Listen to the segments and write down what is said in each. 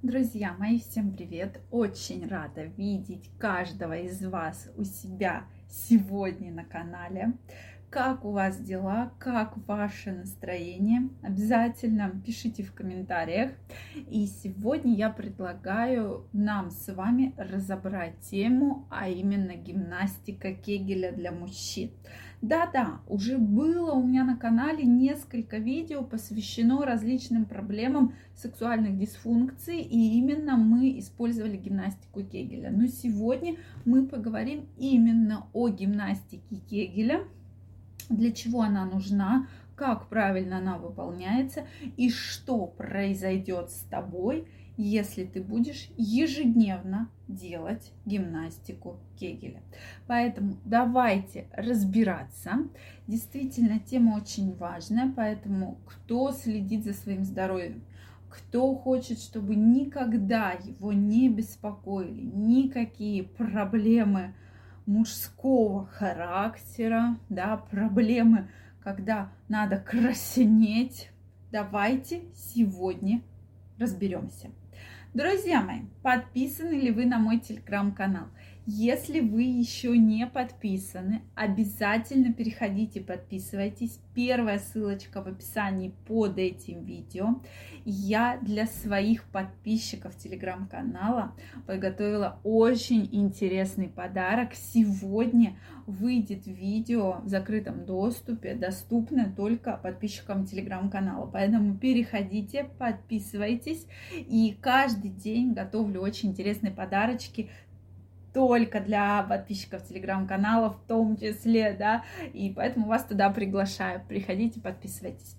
Друзья мои, всем привет! Очень рада видеть каждого из вас у себя сегодня на канале. Как у вас дела? Как ваше настроение? Обязательно пишите в комментариях. И сегодня я предлагаю нам с вами разобрать тему, а именно гимнастика Кегеля для мужчин. Да-да, уже было у меня на канале несколько видео посвящено различным проблемам сексуальных дисфункций, и именно мы использовали гимнастику Кегеля. Но сегодня мы поговорим именно о гимнастике Кегеля, для чего она нужна, как правильно она выполняется и что произойдет с тобой, если ты будешь ежедневно делать гимнастику Кегеля. Поэтому давайте разбираться. Действительно, тема очень важная, поэтому кто следит за своим здоровьем, кто хочет, чтобы никогда его не беспокоили никакие проблемы, мужского характера, да, проблемы, когда надо краснеть. Давайте сегодня разберемся. Друзья мои, подписаны ли вы на мой телеграм-канал? Если вы еще не подписаны, обязательно переходите, подписывайтесь. Первая ссылочка в описании под этим видео. Я для своих подписчиков телеграм-канала подготовила очень интересный подарок. Сегодня выйдет видео в закрытом доступе, доступное только подписчикам телеграм-канала. Поэтому переходите, подписывайтесь. И каждый день готовлю очень интересные подарочки только для подписчиков телеграм-канала в том числе, да, и поэтому вас туда приглашаю. Приходите, подписывайтесь.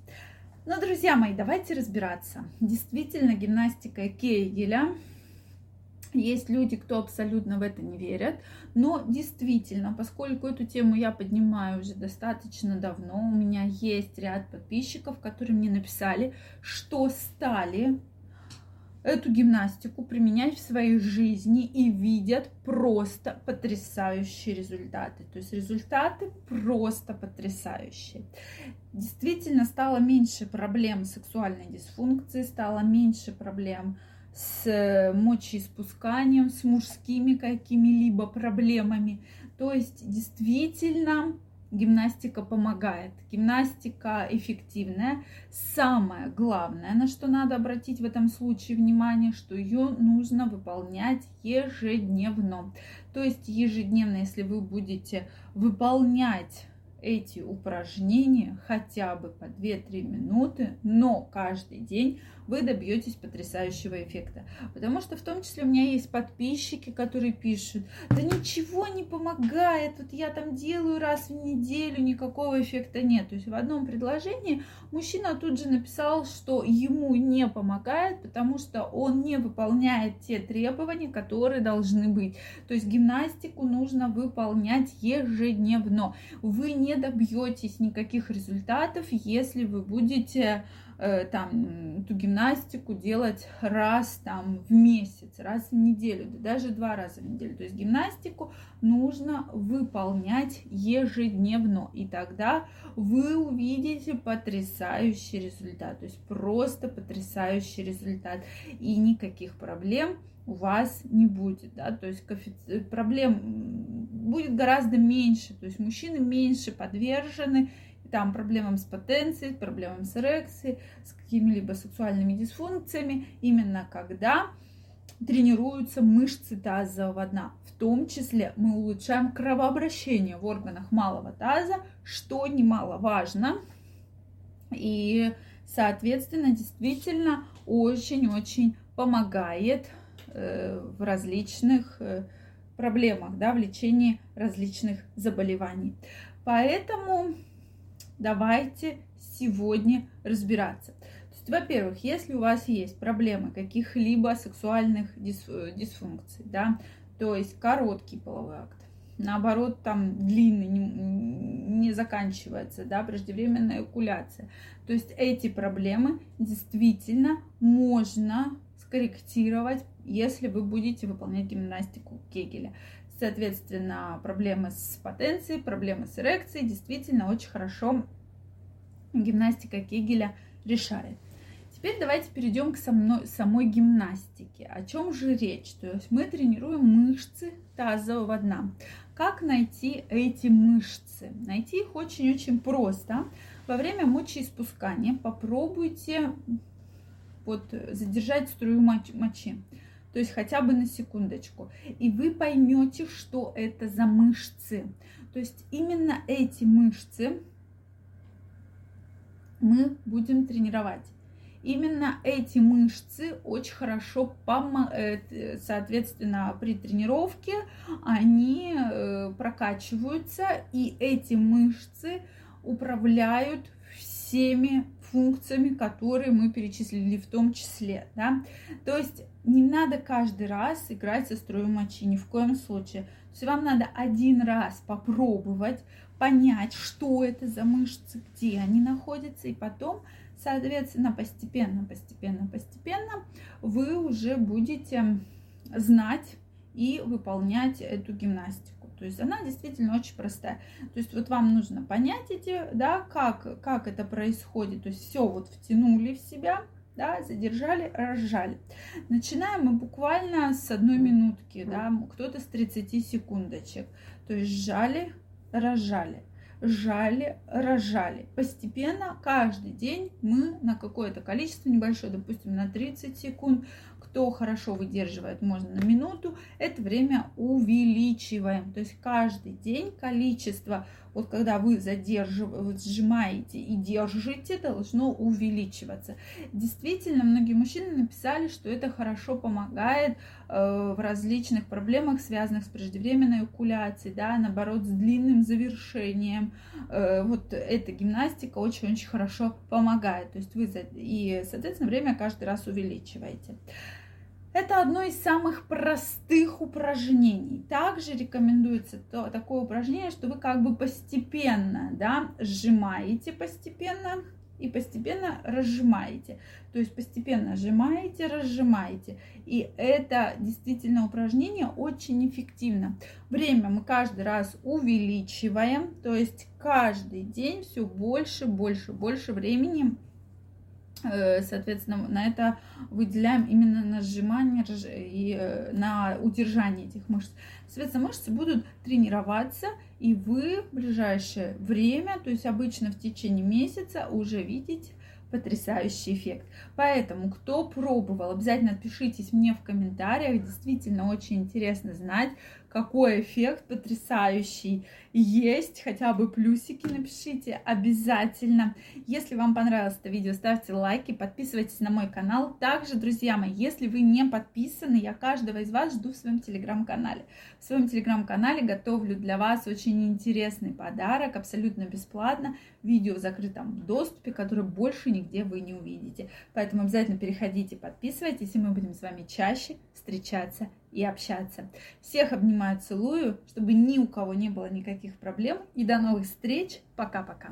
Ну, друзья мои, давайте разбираться. Действительно, гимнастика Кейгеля есть люди, кто абсолютно в это не верят, но действительно, поскольку эту тему я поднимаю уже достаточно давно, у меня есть ряд подписчиков, которые мне написали, что стали эту гимнастику применять в своей жизни и видят просто потрясающие результаты. То есть результаты просто потрясающие. Действительно стало меньше проблем с сексуальной дисфункцией, стало меньше проблем с мочеиспусканием, с мужскими какими-либо проблемами. То есть действительно гимнастика помогает. Гимнастика эффективная. Самое главное, на что надо обратить в этом случае внимание, что ее нужно выполнять ежедневно. То есть ежедневно, если вы будете выполнять эти упражнения хотя бы по 2-3 минуты, но каждый день вы добьетесь потрясающего эффекта. Потому что в том числе у меня есть подписчики, которые пишут, да ничего не помогает, вот я там делаю раз в неделю, никакого эффекта нет. То есть в одном предложении мужчина тут же написал, что ему не помогает, потому что он не выполняет те требования, которые должны быть. То есть гимнастику нужно выполнять ежедневно. Вы не добьетесь никаких результатов, если вы будете Э, там эту гимнастику делать раз там в месяц, раз в неделю, да, даже два раза в неделю. То есть гимнастику нужно выполнять ежедневно, и тогда вы увидите потрясающий результат, то есть просто потрясающий результат, и никаких проблем у вас не будет, да, то есть проблем будет гораздо меньше, то есть мужчины меньше подвержены там проблемам с потенцией, проблемам с эрекцией, с какими-либо сексуальными дисфункциями, именно когда тренируются мышцы тазового дна. В том числе мы улучшаем кровообращение в органах малого таза, что немаловажно. И, соответственно, действительно очень-очень помогает э, в различных э, проблемах, да, в лечении различных заболеваний. Поэтому давайте сегодня разбираться. То есть, во-первых, если у вас есть проблемы каких-либо сексуальных дис- дисфункций, да, то есть короткий половой акт, наоборот, там длинный не, не заканчивается, да, преждевременная экуляция. То есть эти проблемы действительно можно скорректировать, если вы будете выполнять гимнастику Кегеля. Соответственно, проблемы с потенцией, проблемы с эрекцией действительно очень хорошо гимнастика Кегеля решает. Теперь давайте перейдем к самой, самой гимнастике. О чем же речь? То есть мы тренируем мышцы тазового дна. Как найти эти мышцы? Найти их очень-очень просто. Во время мочеиспускания попробуйте вот задержать струю мочи. То есть хотя бы на секундочку. И вы поймете, что это за мышцы. То есть именно эти мышцы мы будем тренировать. Именно эти мышцы очень хорошо, э, соответственно, при тренировке они э, прокачиваются, и эти мышцы управляют всеми функциями, которые мы перечислили в том числе. Да? То есть не надо каждый раз играть со строем мочи, ни в коем случае. То есть вам надо один раз попробовать, понять, что это за мышцы, где они находятся, и потом, соответственно, постепенно, постепенно, постепенно вы уже будете знать и выполнять эту гимнастику. То есть она действительно очень простая. То есть вот вам нужно понять эти, да, как, как это происходит. То есть все вот втянули в себя, да, задержали, разжали. Начинаем мы буквально с одной минутки, да, кто-то с 30 секундочек. То есть сжали, разжали, сжали, разжали. Постепенно каждый день мы на какое-то количество небольшое, допустим, на 30 секунд, кто хорошо выдерживает, можно на минуту, это время увеличиваем. То есть каждый день количество, вот когда вы задерживаете, сжимаете и держите, должно увеличиваться. Действительно, многие мужчины написали, что это хорошо помогает э, в различных проблемах, связанных с преждевременной окуляцией, да, наоборот, с длинным завершением. Э, вот эта гимнастика очень-очень хорошо помогает. То есть вы и, соответственно, время каждый раз увеличиваете. Это одно из самых простых упражнений. Также рекомендуется то, такое упражнение, что вы как бы постепенно да, сжимаете постепенно и постепенно разжимаете. То есть постепенно сжимаете, разжимаете. И это действительно упражнение очень эффективно. Время мы каждый раз увеличиваем, то есть каждый день все больше, больше, больше времени соответственно, на это выделяем именно на сжимание и э, на удержание этих мышц. Соответственно, мышцы будут тренироваться, и вы в ближайшее время, то есть обычно в течение месяца, уже видите потрясающий эффект. Поэтому, кто пробовал, обязательно отпишитесь мне в комментариях. Действительно очень интересно знать, какой эффект потрясающий есть. Хотя бы плюсики напишите обязательно. Если вам понравилось это видео, ставьте лайки, подписывайтесь на мой канал. Также, друзья мои, если вы не подписаны, я каждого из вас жду в своем телеграм-канале. В своем телеграм-канале готовлю для вас очень интересный подарок, абсолютно бесплатно. Видео в закрытом доступе, который больше нигде вы не увидите. Поэтому обязательно переходите, подписывайтесь, и мы будем с вами чаще встречаться и общаться. Всех обнимаю, целую, чтобы ни у кого не было никаких проблем. И до новых встреч. Пока-пока.